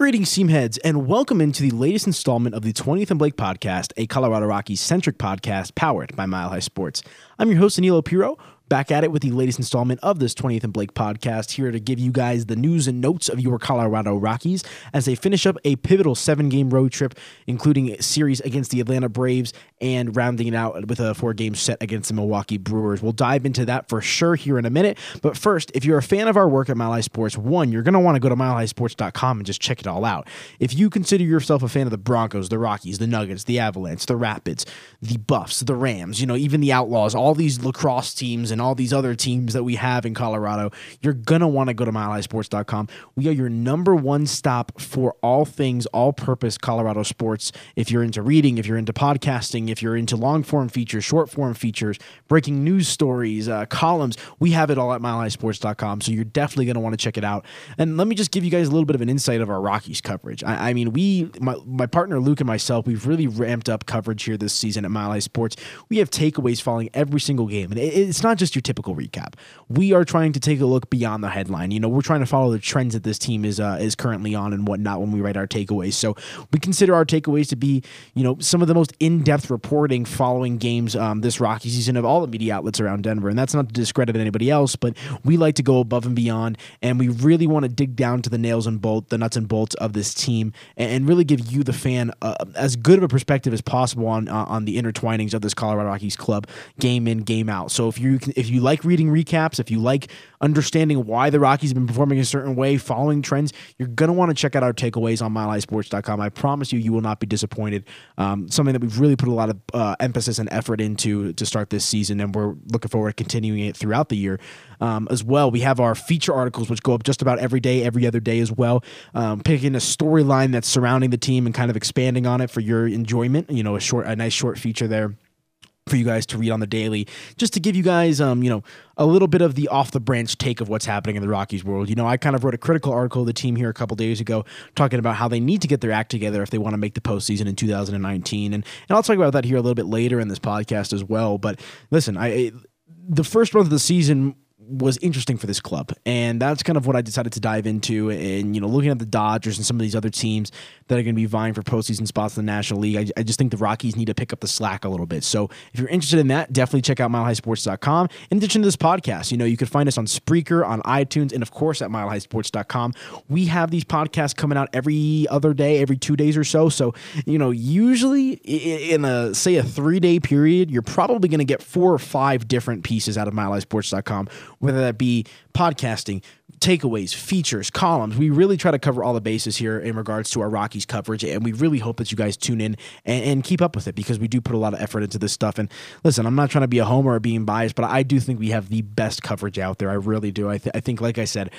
Greetings, team heads, and welcome into the latest installment of the 20th and Blake podcast, a Colorado Rockies centric podcast powered by Mile High Sports. I'm your host, Aniello Piro, back at it with the latest installment of this 20th and Blake podcast, here to give you guys the news and notes of your Colorado Rockies as they finish up a pivotal seven game road trip, including a series against the Atlanta Braves and rounding it out with a four game set against the Milwaukee Brewers. We'll dive into that for sure here in a minute. But first, if you're a fan of our work at Mile High Sports, one, you're going to want to go to milehighsports.com and just check it all out. If you consider yourself a fan of the Broncos, the Rockies, the Nuggets, the Avalanche, the Rapids, the Buffs, the Rams, you know, even the Outlaws, all these lacrosse teams and and all these other teams that we have in Colorado, you're going to want to go to milehighsports.com. We are your number one stop for all things all purpose Colorado sports. If you're into reading, if you're into podcasting, if you're into long form features, short form features, breaking news stories, uh, columns, we have it all at milehighsports.com. So you're definitely going to want to check it out. And let me just give you guys a little bit of an insight of our Rockies coverage. I, I mean, we, my, my partner Luke and myself, we've really ramped up coverage here this season at Mile High Sports. We have takeaways following every single game. And it, it's not just just your typical recap. We are trying to take a look beyond the headline. You know, we're trying to follow the trends that this team is uh, is currently on and whatnot when we write our takeaways. So we consider our takeaways to be, you know, some of the most in depth reporting following games um, this Rocky season of all the media outlets around Denver. And that's not to discredit anybody else, but we like to go above and beyond, and we really want to dig down to the nails and bolt, the nuts and bolts of this team, and, really give you, the fan, uh, as good of a perspective as possible on uh, on the intertwinings of this Colorado Rockies club, game in, game out. So if you can, if you like reading recaps, if you like understanding why the Rockies have been performing a certain way, following trends, you're going to want to check out our takeaways on milehighsports.com. I promise you, you will not be disappointed. Um, something that we've really put a lot of uh, emphasis and effort into to start this season, and we're looking forward to continuing it throughout the year um, as well. We have our feature articles, which go up just about every day, every other day as well, um, picking a storyline that's surrounding the team and kind of expanding on it for your enjoyment. You know, a short, a nice short feature there for you guys to read on the daily, just to give you guys, um, you know, a little bit of the off the branch take of what's happening in the Rockies world. You know, I kind of wrote a critical article of the team here a couple days ago, talking about how they need to get their act together if they want to make the postseason in 2019, and and I'll talk about that here a little bit later in this podcast as well. But listen, I the first month of the season was interesting for this club, and that's kind of what I decided to dive into. And you know, looking at the Dodgers and some of these other teams that are going to be vying for postseason spots in the National League, I, I, just think the Rockies need to pick up the slack a little bit. So if you're interested in that, definitely check out MileHighSports.com. In addition to this podcast, you know, you can find us on Spreaker, on iTunes, and of course at MileHighSports.com. We have these podcasts coming out every other day, every two days or so. So you know, usually in a say a three day period, you're probably going to get four or five different pieces out of MileHighSports.com whether that be podcasting, takeaways, features, columns. We really try to cover all the bases here in regards to our Rockies coverage, and we really hope that you guys tune in and, and, keep up with it because we do put a lot of effort into this stuff. And listen, I'm not trying to be a homer or being biased, but I do think we have the best coverage out there. I really do. I, th- I think, like I said,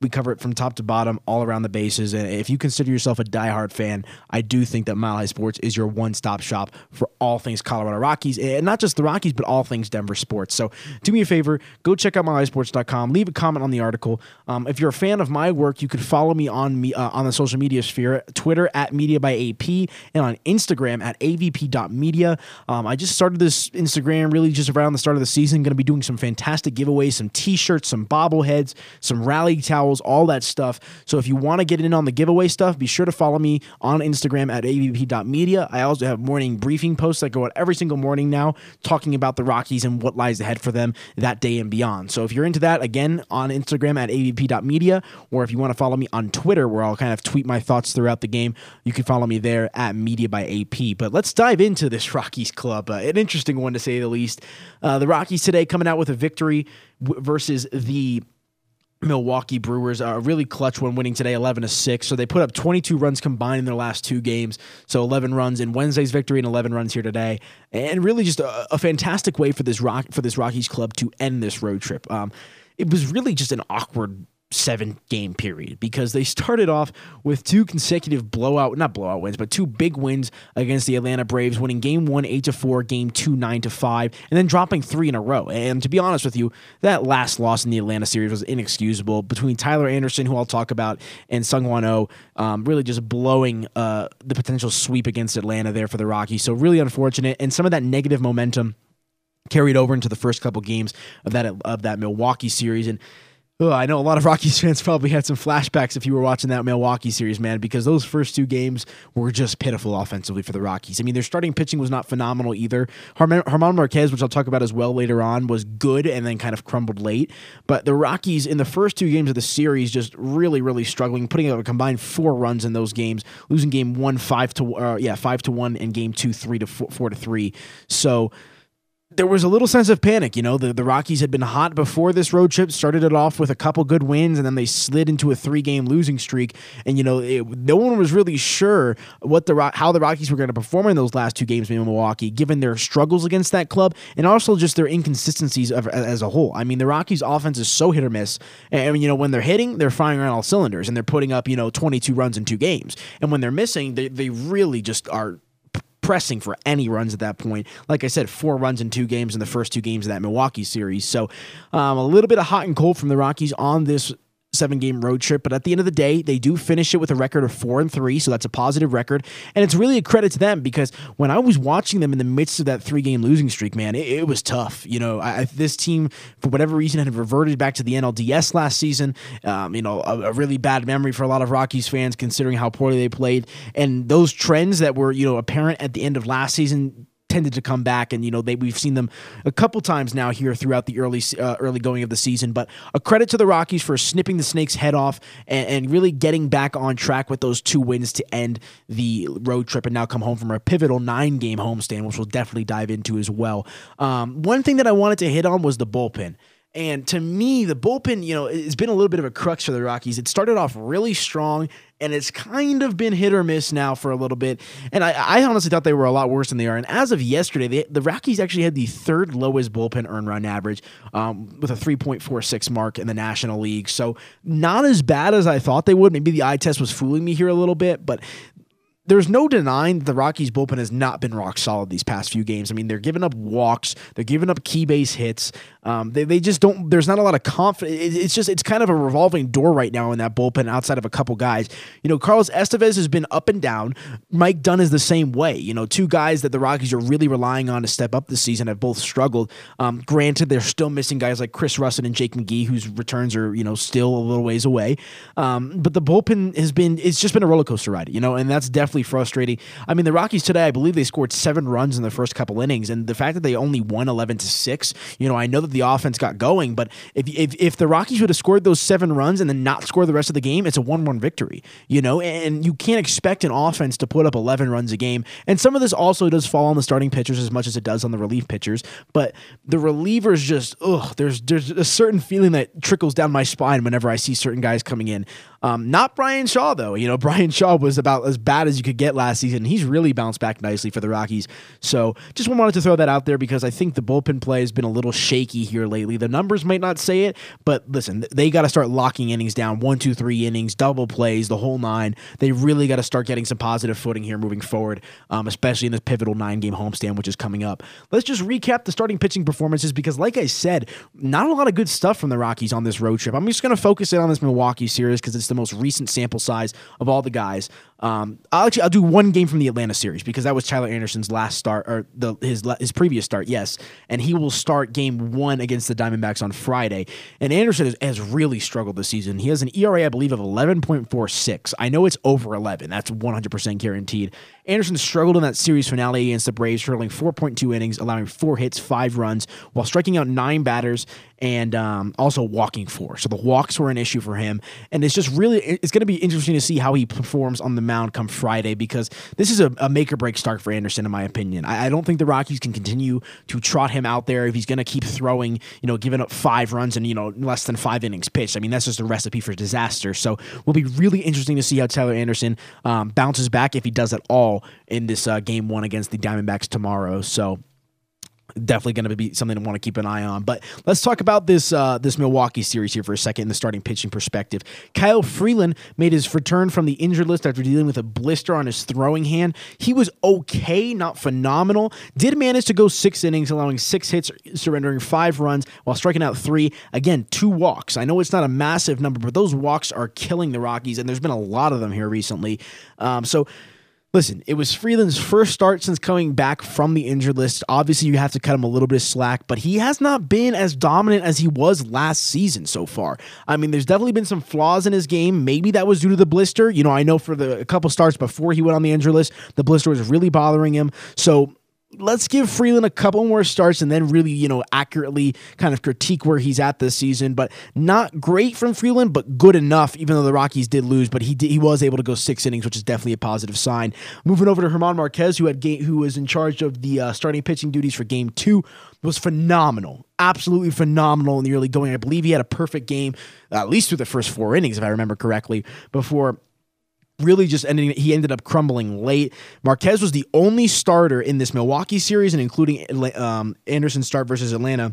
we cover it from top to bottom, all around the bases. And if you consider yourself a diehard fan, I do think that Mile High Sports is your one stop shop for all things Colorado Rockies, and not just the Rockies, but all things Denver sports. So do me a favor, go check out milehighsports.com, leave a comment on the article. Um, if you're a fan of my work, you could follow me on me uh, on the social media sphere, Twitter at Media by AP, and on Instagram at avp.media. Um, I just started this Instagram really just around the start of the season. Going to be doing some fantastic giveaways, some T-shirts, some bobbleheads, some rally towels all that stuff. So if you want to get in on the giveaway stuff, be sure to follow me on Instagram at avp.media. I also have morning briefing posts that go out every single morning now, talking about the Rockies and what lies ahead for them that day and beyond. So if you're into that, again, on Instagram at avp.media, or if you want to follow me on Twitter, where I'll kind of tweet my thoughts throughout the game, you can follow me there at media by AP. But let's dive into this Rockies club. Uh, an interesting one to say the least. Uh, the Rockies today coming out with a victory w- versus the Milwaukee Brewers are really clutch when winning today 11 to 6. So they put up 22 runs combined in their last two games. So 11 runs in Wednesday's victory and 11 runs here today. And really just a, a fantastic way for this rock for this Rockies club to end this road trip. Um, it was really just an awkward seven game period because they started off with two consecutive blowout not blowout wins but two big wins against the Atlanta Braves winning game 1 8 to 4 game 2 9 to 5 and then dropping 3 in a row. And to be honest with you that last loss in the Atlanta series was inexcusable between Tyler Anderson who I'll talk about and Seung-Hwan Oh um, really just blowing uh, the potential sweep against Atlanta there for the Rockies. So really unfortunate. And some of that negative momentum carried over into the first couple games of that of that Milwaukee series. And I know a lot of Rockies fans probably had some flashbacks if you were watching that Milwaukee series, man, because those first two games were just pitiful offensively for the Rockies. I mean, their starting pitching was not phenomenal either. German Marquez, which I'll talk about as well later on, was good and then kind of crumbled late. But the Rockies in the first two games of the series just really, really struggling, putting up a combined four runs in those games, losing game one five to uh, yeah five to one and game two three to four, four to three. So there was a little sense of panic. You know, the, the Rockies had been hot before this road trip, started it off with a couple good wins, and then they slid into a three game losing streak. And, you know, it, no one was really sure what the how the Rockies were going to perform in those last two games in Milwaukee, given their struggles against that club and also just their inconsistencies of, as a whole. I mean, the Rockies' offense is so hit or miss. And, you know, when they're hitting, they're firing on all cylinders and they're putting up, you know, 22 runs in two games. And when they're missing, they, they really just are pressing for any runs at that point. Like I said, four runs in two games in the first two games of that Milwaukee series. So um, a little bit of hot and cold from the Rockies on this seven game road trip. But at the end of the day, they do finish it with a record of four and three. So that's a positive record. And it's really a credit to them because when I was watching them in the midst of that three game losing streak, man, it, it was tough. You know, I, this team, for whatever reason, had reverted back to the NLDS last season. Um, you know, a, a, really bad memory for a lot of Rockies fans considering how poorly they played. And those trends that were, you know, apparent at the end of last season tended to come back, and you know they we've seen them a couple times now here throughout the early uh, early going of the season. But a credit to the Rockies for snipping the Snakes' head off and, and, really getting back on track with those two wins to end the road trip, and now come home from a pivotal nine game homestand, which we'll definitely dive into as well. Um, one thing that I wanted to hit on was the bullpen. And to me, the bullpen, you know, it's been a little bit of a crux for the Rockies. It started off really strong, and it's kind of been hit or miss now for a little bit. And I, I honestly thought they were a lot worse than they are. And as of yesterday, they, the Rockies actually had the third lowest bullpen earn run average um, with a 3.46 mark in the National League. So not as bad as I thought they would. Maybe the eye test was fooling me here a little bit, but there's no denying the Rockies bullpen has not been rock solid these past few games. I mean, they're giving up walks, they're giving up key base hits. Um, they, they just don't. There's not a lot of confidence. it's just it's kind of a revolving door right now in that bullpen. Outside of a couple guys, you know, Carlos Estevez has been up and down. Mike Dunn is the same way. You know, two guys that the Rockies are really relying on to step up this season have both struggled. Um, granted, they're still missing guys like Chris Rusin and Jake McGee, whose returns are you know still a little ways away. Um, but the bullpen has been it's just been a roller coaster ride. You know, and that's definitely frustrating. I mean, the Rockies today, I believe they scored seven runs in the first couple innings, and the fact that they only won eleven to six, you know, I know that the offense got going, but if if, if the Rockies would have scored those seven runs and then not score the rest of the game, it's a one-one victory. You know, and you can't expect an offense to put up eleven runs a game. And some of this also does fall on the starting pitchers as much as it does on the relief pitchers, but the relievers just ugh, there's there's a certain feeling that trickles down my spine whenever I see certain guys coming in. Um, not Bryan Shaw though. You know, Bryan Shaw was about as bad as you could get last season. He's really bounced back nicely for the Rockies. So just wanted to throw that out there because I think the bullpen play has been a little shaky here lately. The numbers might not say it, but listen, they got to start locking innings down one, two, three innings, double plays, the whole nine. They really got to start getting some positive footing here moving forward, um, especially in this pivotal nine game homestand, which is coming up. Let's just recap the starting pitching performances because, like I said, not a lot of good stuff from the Rockies on this road trip. I'm just going to focus in on this Milwaukee series because it's the most recent sample size of all the guys. Um, I'll actually I'll do one game from the Atlanta series because that was Tyler Anderson's last start or the his his previous start, yes, and he will start game one against the Diamondbacks on Friday. And Anderson has, has really struggled this season. He has an ERA I believe of eleven point four six. I know it's over eleven. That's one hundred percent guaranteed. Anderson struggled in that series finale against the Braves, hurling 4.2 innings, allowing four hits, five runs, while striking out nine batters and um, also walking four. So the walks were an issue for him, and it's just really it's going to be interesting to see how he performs on the mound come Friday because this is a, a make or break start for Anderson, in my opinion. I, I, don't think the Rockies can continue to trot him out there if he's going to keep throwing, you know, giving up five runs and you know less than five innings pitched. I mean, that's just a recipe for disaster. So will be really interesting to see how Tyler Anderson um, bounces back if he does at all in this uh, game one against the Diamondbacks tomorrow. So definitely going to be something to want to keep an eye on. But let's talk about this uh, this Milwaukee series here for a second in the starting pitching perspective. Kyle Freeland made his return from the injured list after dealing with a blister on his throwing hand. He was okay, not phenomenal. Did manage to go six innings, allowing six hits, surrendering five runs while striking out three. Again, two walks. I know it's not a massive number, but those walks are killing the Rockies, and there's been a lot of them here recently. Um, so Listen, it was Freeland's first start since coming back from the injured list. Obviously, you have to cut him a little bit of slack, but he has not been as dominant as he was last season so far. I mean, there's definitely been some flaws in his game. Maybe that was due to the blister. You know, I know for the a couple starts before he went on the injured list, the blister was really bothering him. So let's give Freeland a couple more starts and then really, you know, accurately kind of critique where he's at this season. But not great from Freeland, but good enough, even though the Rockies did lose. But he did, he was able to go six innings, which is definitely a positive sign. Moving over to German Marquez, who had game, who was in charge of the uh, starting pitching duties for game two, was phenomenal. Absolutely phenomenal in the early going. I believe he had a perfect game, at least through the first four innings, if I remember correctly, before really just ending he ended up crumbling late marquez was the only starter in this milwaukee series and including um, anderson's start versus atlanta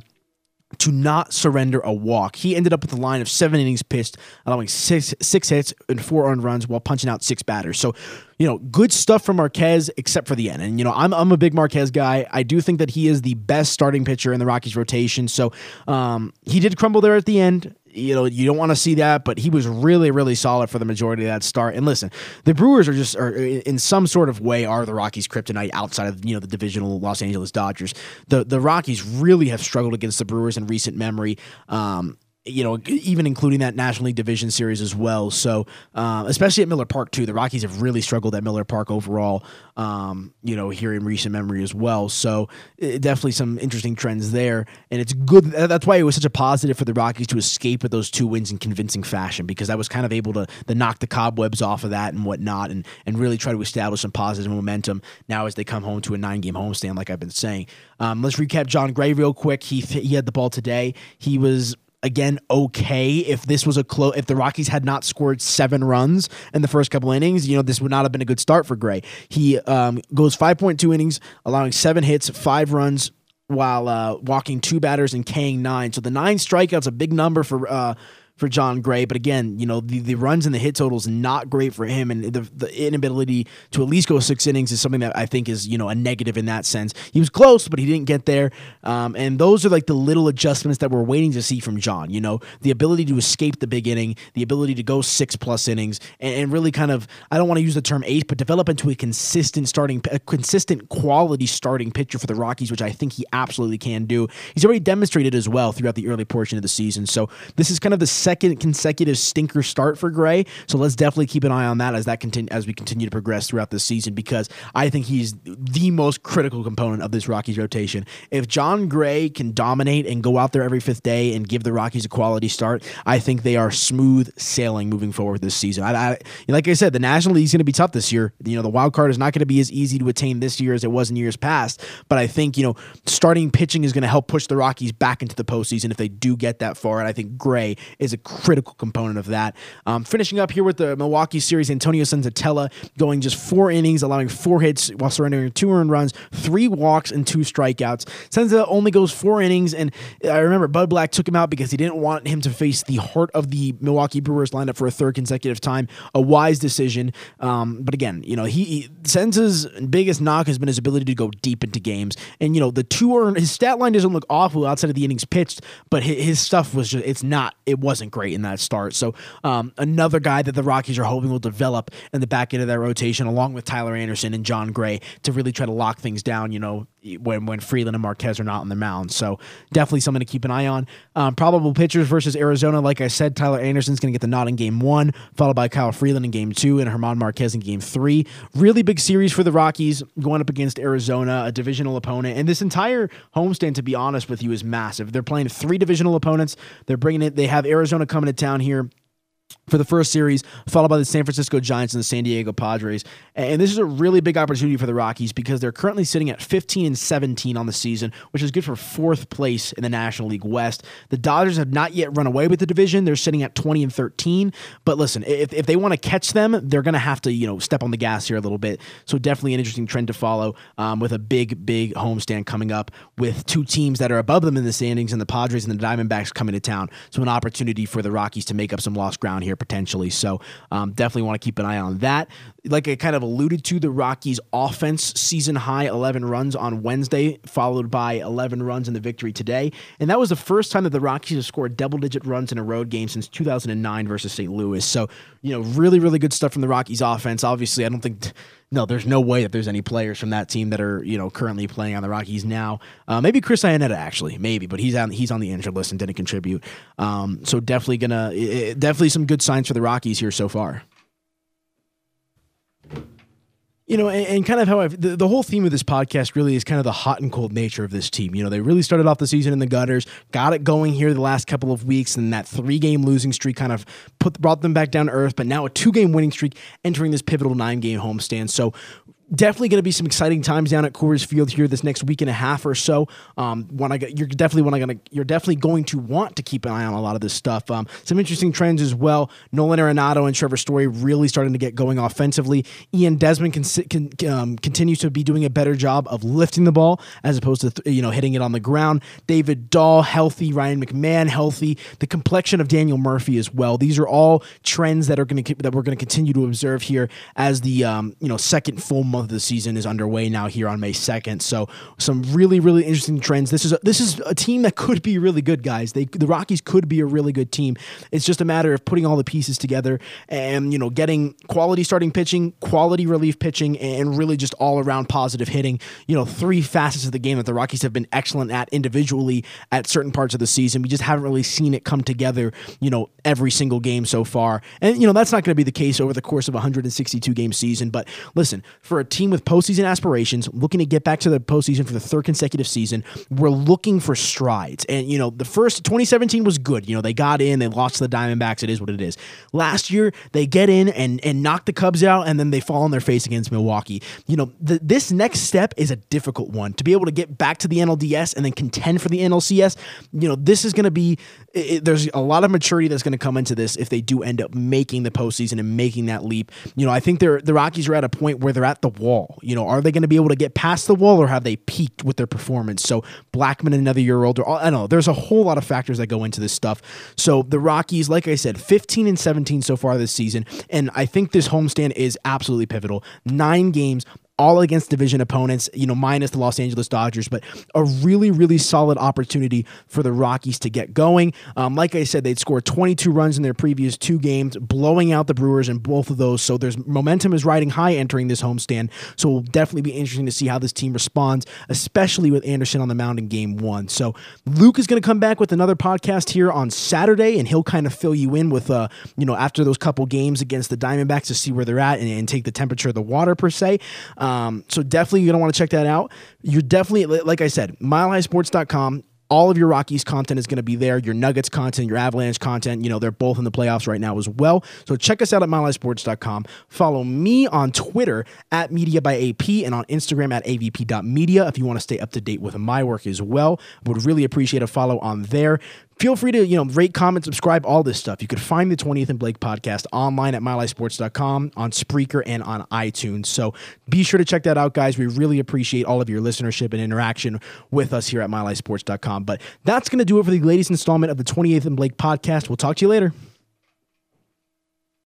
to not surrender a walk. He ended up with a line of seven innings pitched, allowing six six hits and four earned runs while punching out six batters. So, you know, good stuff from Marquez, except for the end. And you know, I'm I'm a big Marquez guy. I do think that he is the best starting pitcher in the Rockies rotation. So, um, he did crumble there at the end you know, you don't want to see that, but he was really, really solid for the majority of that start. And listen, the Brewers are just, are in some sort of way, are the Rockies' kryptonite outside of you know the divisional Los Angeles Dodgers. The the Rockies really have struggled against the Brewers in recent memory. Um, you know, even including that National League Division Series as well. So, uh, especially at Miller Park too, the Rockies have really struggled at Miller Park overall. Um, you know, here in recent memory as well. So, it, definitely some interesting trends there, and it's good. That's why it was such a positive for the Rockies to escape with those two wins in convincing fashion because I was kind of able to, to knock the cobwebs off of that and whatnot, and and really try to establish some positive momentum now as they come home to a nine game homestand, like I've been saying. Um, let's recap Jon Gray real quick. He he had the ball today. He was again okay if this was a close if the Rockies had not scored seven runs in the first couple innings you know this would not have been a good start for Gray. He um, goes 5.2 innings allowing seven hits five runs while uh, walking two batters and Kang nine. So the nine strikeouts a big number for uh, for Jon Gray. But again, you know, the, the runs and the hit totals not great for him. And the, the inability to at least go six innings is something that I think is, you know, a negative in that sense. He was close, but he didn't get there. Um, and those are like the little adjustments that we're waiting to see from Jon, You know, the ability to escape the big inning, the ability to go six plus innings, and, and really kind of, I don't want to use the term ace, but develop into a consistent starting, a consistent quality starting pitcher for the Rockies, which I think he absolutely can do. He's already demonstrated as well throughout the early portion of the season. So this is kind of the second consecutive stinker start for Gray. So let's definitely keep an eye on that as that continue as we continue to progress throughout the season because I think he's the most critical component of this Rockies rotation. If Jon Gray can dominate and go out there every fifth day and give the Rockies a quality start, I think they are smooth sailing moving forward this season. I, I like I said, the National League is going to be tough this year. You know, the wild card is not going to be as easy to attain this year as it was in years past. But I think you know, starting pitching is going to help push the Rockies back into the postseason if they do get that far. And I think Gray is a critical critical component of that. Um, finishing up here with the Milwaukee series, Antonio Senzatela going just four innings, allowing four hits while surrendering two earned runs, three walks, and two strikeouts. Senza only goes four innings, and I remember Bud Black took him out because he didn't want him to face the heart of the Milwaukee Brewers lineup for a third consecutive time. A wise decision. Um, but again, you know, he, he Senza's biggest knock has been his ability to go deep into games. And, you know, the two earned, his stat line doesn't look awful outside of the innings pitched, but his, his stuff was just, it's not, it wasn't great in that start. So um, another guy that the Rockies are hoping will develop in the back end of their rotation, along with Tyler Anderson and Jon Gray, to really try to lock things down. You know, when when Freeland and Marquez are not on the mound. So definitely something to keep an eye on. Um, probable pitchers versus Arizona. Like I said, Tyler Anderson's going to get the nod in game one, followed by Kyle Freeland in game two, and German Marquez in game three. Really big series for the Rockies going up against Arizona, a divisional opponent. And this entire homestand, to be honest with you, is massive. They're playing three divisional opponents. They're bringing it. They have Arizona coming to town here for the first series, followed by the San Francisco Giants and the San Diego Padres. And this is a really big opportunity for the Rockies because they're currently sitting at 15 and 17 on the season, which is good for fourth place in the National League West. The Dodgers have not yet run away with the division. They're sitting at 20 and 13. But listen, if, if they want to catch them, they're going to have to, you know, step on the gas here a little bit. So definitely an interesting trend to follow um, with a big, big homestand coming up with two teams that are above them in the standings and the Padres and the Diamondbacks coming to town. So an opportunity for the Rockies to make up some lost ground here potentially. So um, definitely want to keep an eye on that. Like I kind of alluded to, the Rockies' offense season high 11 runs on Wednesday, followed by 11 runs in the victory today. And that was the first time that the Rockies have scored double digit runs in a road game since 2009 versus St. Louis. So, you know, really, really good stuff from the Rockies' offense. Obviously, I don't think no, there's no way that there's any players from that team that are you know currently playing on the Rockies now. Uh, maybe Chris Iannetta actually, maybe, but he's on he's on the injured list and didn't contribute. Um, so definitely gonna it, definitely some good signs for the Rockies here so far you know, and, and, kind of how I've, the, the whole theme of this podcast really is kind of the hot and cold nature of this team. You know, they really started off the season in the gutters, got it going here the last couple of weeks, and that three game losing streak kind of put brought them back down to earth. But now a two game winning streak entering this pivotal nine game homestand. So definitely going to be some exciting times down at Coors Field here this next week and a half or so. Um, when I you're definitely when I gonna you're definitely going to want to keep an eye on a lot of this stuff. Um, some interesting trends as well. Nolan Arenado and Trevor Story really starting to get going offensively. Ian Desmond can, can um, continues to be doing a better job of lifting the ball as opposed to th- you know hitting it on the ground. David Dahl healthy, Ryan McMahon healthy. The complexion of Daniel Murphy as well. These are all trends that are going to that we're going to continue to observe here as the um, you know second full month month of the season is underway now here on May 2nd. So some really really interesting trends. This is a, this is a team that could be really good, guys. They the Rockies could be a really good team. It's just a matter of putting all the pieces together and you know getting quality starting pitching, quality relief pitching, and really just all around positive hitting. You know, three facets of the game that the Rockies have been excellent at individually at certain parts of the season. We just haven't really seen it come together. You know, every single game so far, and you know that's not going to be the case over the course of a 162 game season. But listen, for a team with postseason aspirations, looking to get back to the postseason for the third consecutive season. We're looking for strides. And, you know, the first 2017 was good. You know, they got in, they lost to the Diamondbacks. It is what it is. Last year, they get in and, and knock the Cubs out, and then they fall on their face against Milwaukee. You know, the, this next step is a difficult one. To be able to get back to the NLDS and then contend for the NLCS, you know, this is going to be, it, there's a lot of maturity that's going to come into this if they do end up making the postseason and making that leap. You know, I think they're, the Rockies are at a point where they're at the wall. You know, are they going to be able to get past the wall or have they peaked with their performance? So Blackmon another year older. I don't know. There's a whole lot of factors that go into this stuff. So the Rockies, like I said, 15 and 17 so far this season, and I think this homestand is absolutely pivotal. Nine games, all against division opponents, you know, minus the Los Angeles Dodgers, but a really, really solid opportunity for the Rockies to get going. Um, like I said, they'd scored 22 runs in their previous two games, blowing out the Brewers in both of those. So there's momentum is riding high entering this homestand. So it'll definitely be interesting to see how this team responds, especially with Anderson on the mound in game one. So Luke is going to come back with another podcast here on Saturday, and he'll kind of fill you in with, uh, you know, after those couple games against the Diamondbacks to see where they're at and, and take the temperature of the water per se. Um, so definitely you're going to want to check that out. You're definitely, like I said, milehighsports.com. All of your Rockies content is going to be there. Your Nuggets content, your Avalanche content, you know, they're both in the playoffs right now as well. So check us out at milehighsports.com. Follow me on Twitter at Media by AP and on Instagram at avp.media if you want to stay up to date with my work as well. Would really appreciate a follow on there feel free to you know rate comment subscribe all this stuff. You could find the 20th and blake podcast online at milehighsports.com on spreaker and on itunes. So be sure to check that out guys. We really appreciate all of your listenership and interaction with us here at milehighsports.com but that's going to do it for the latest installment of the 28th and blake podcast. We'll talk to you later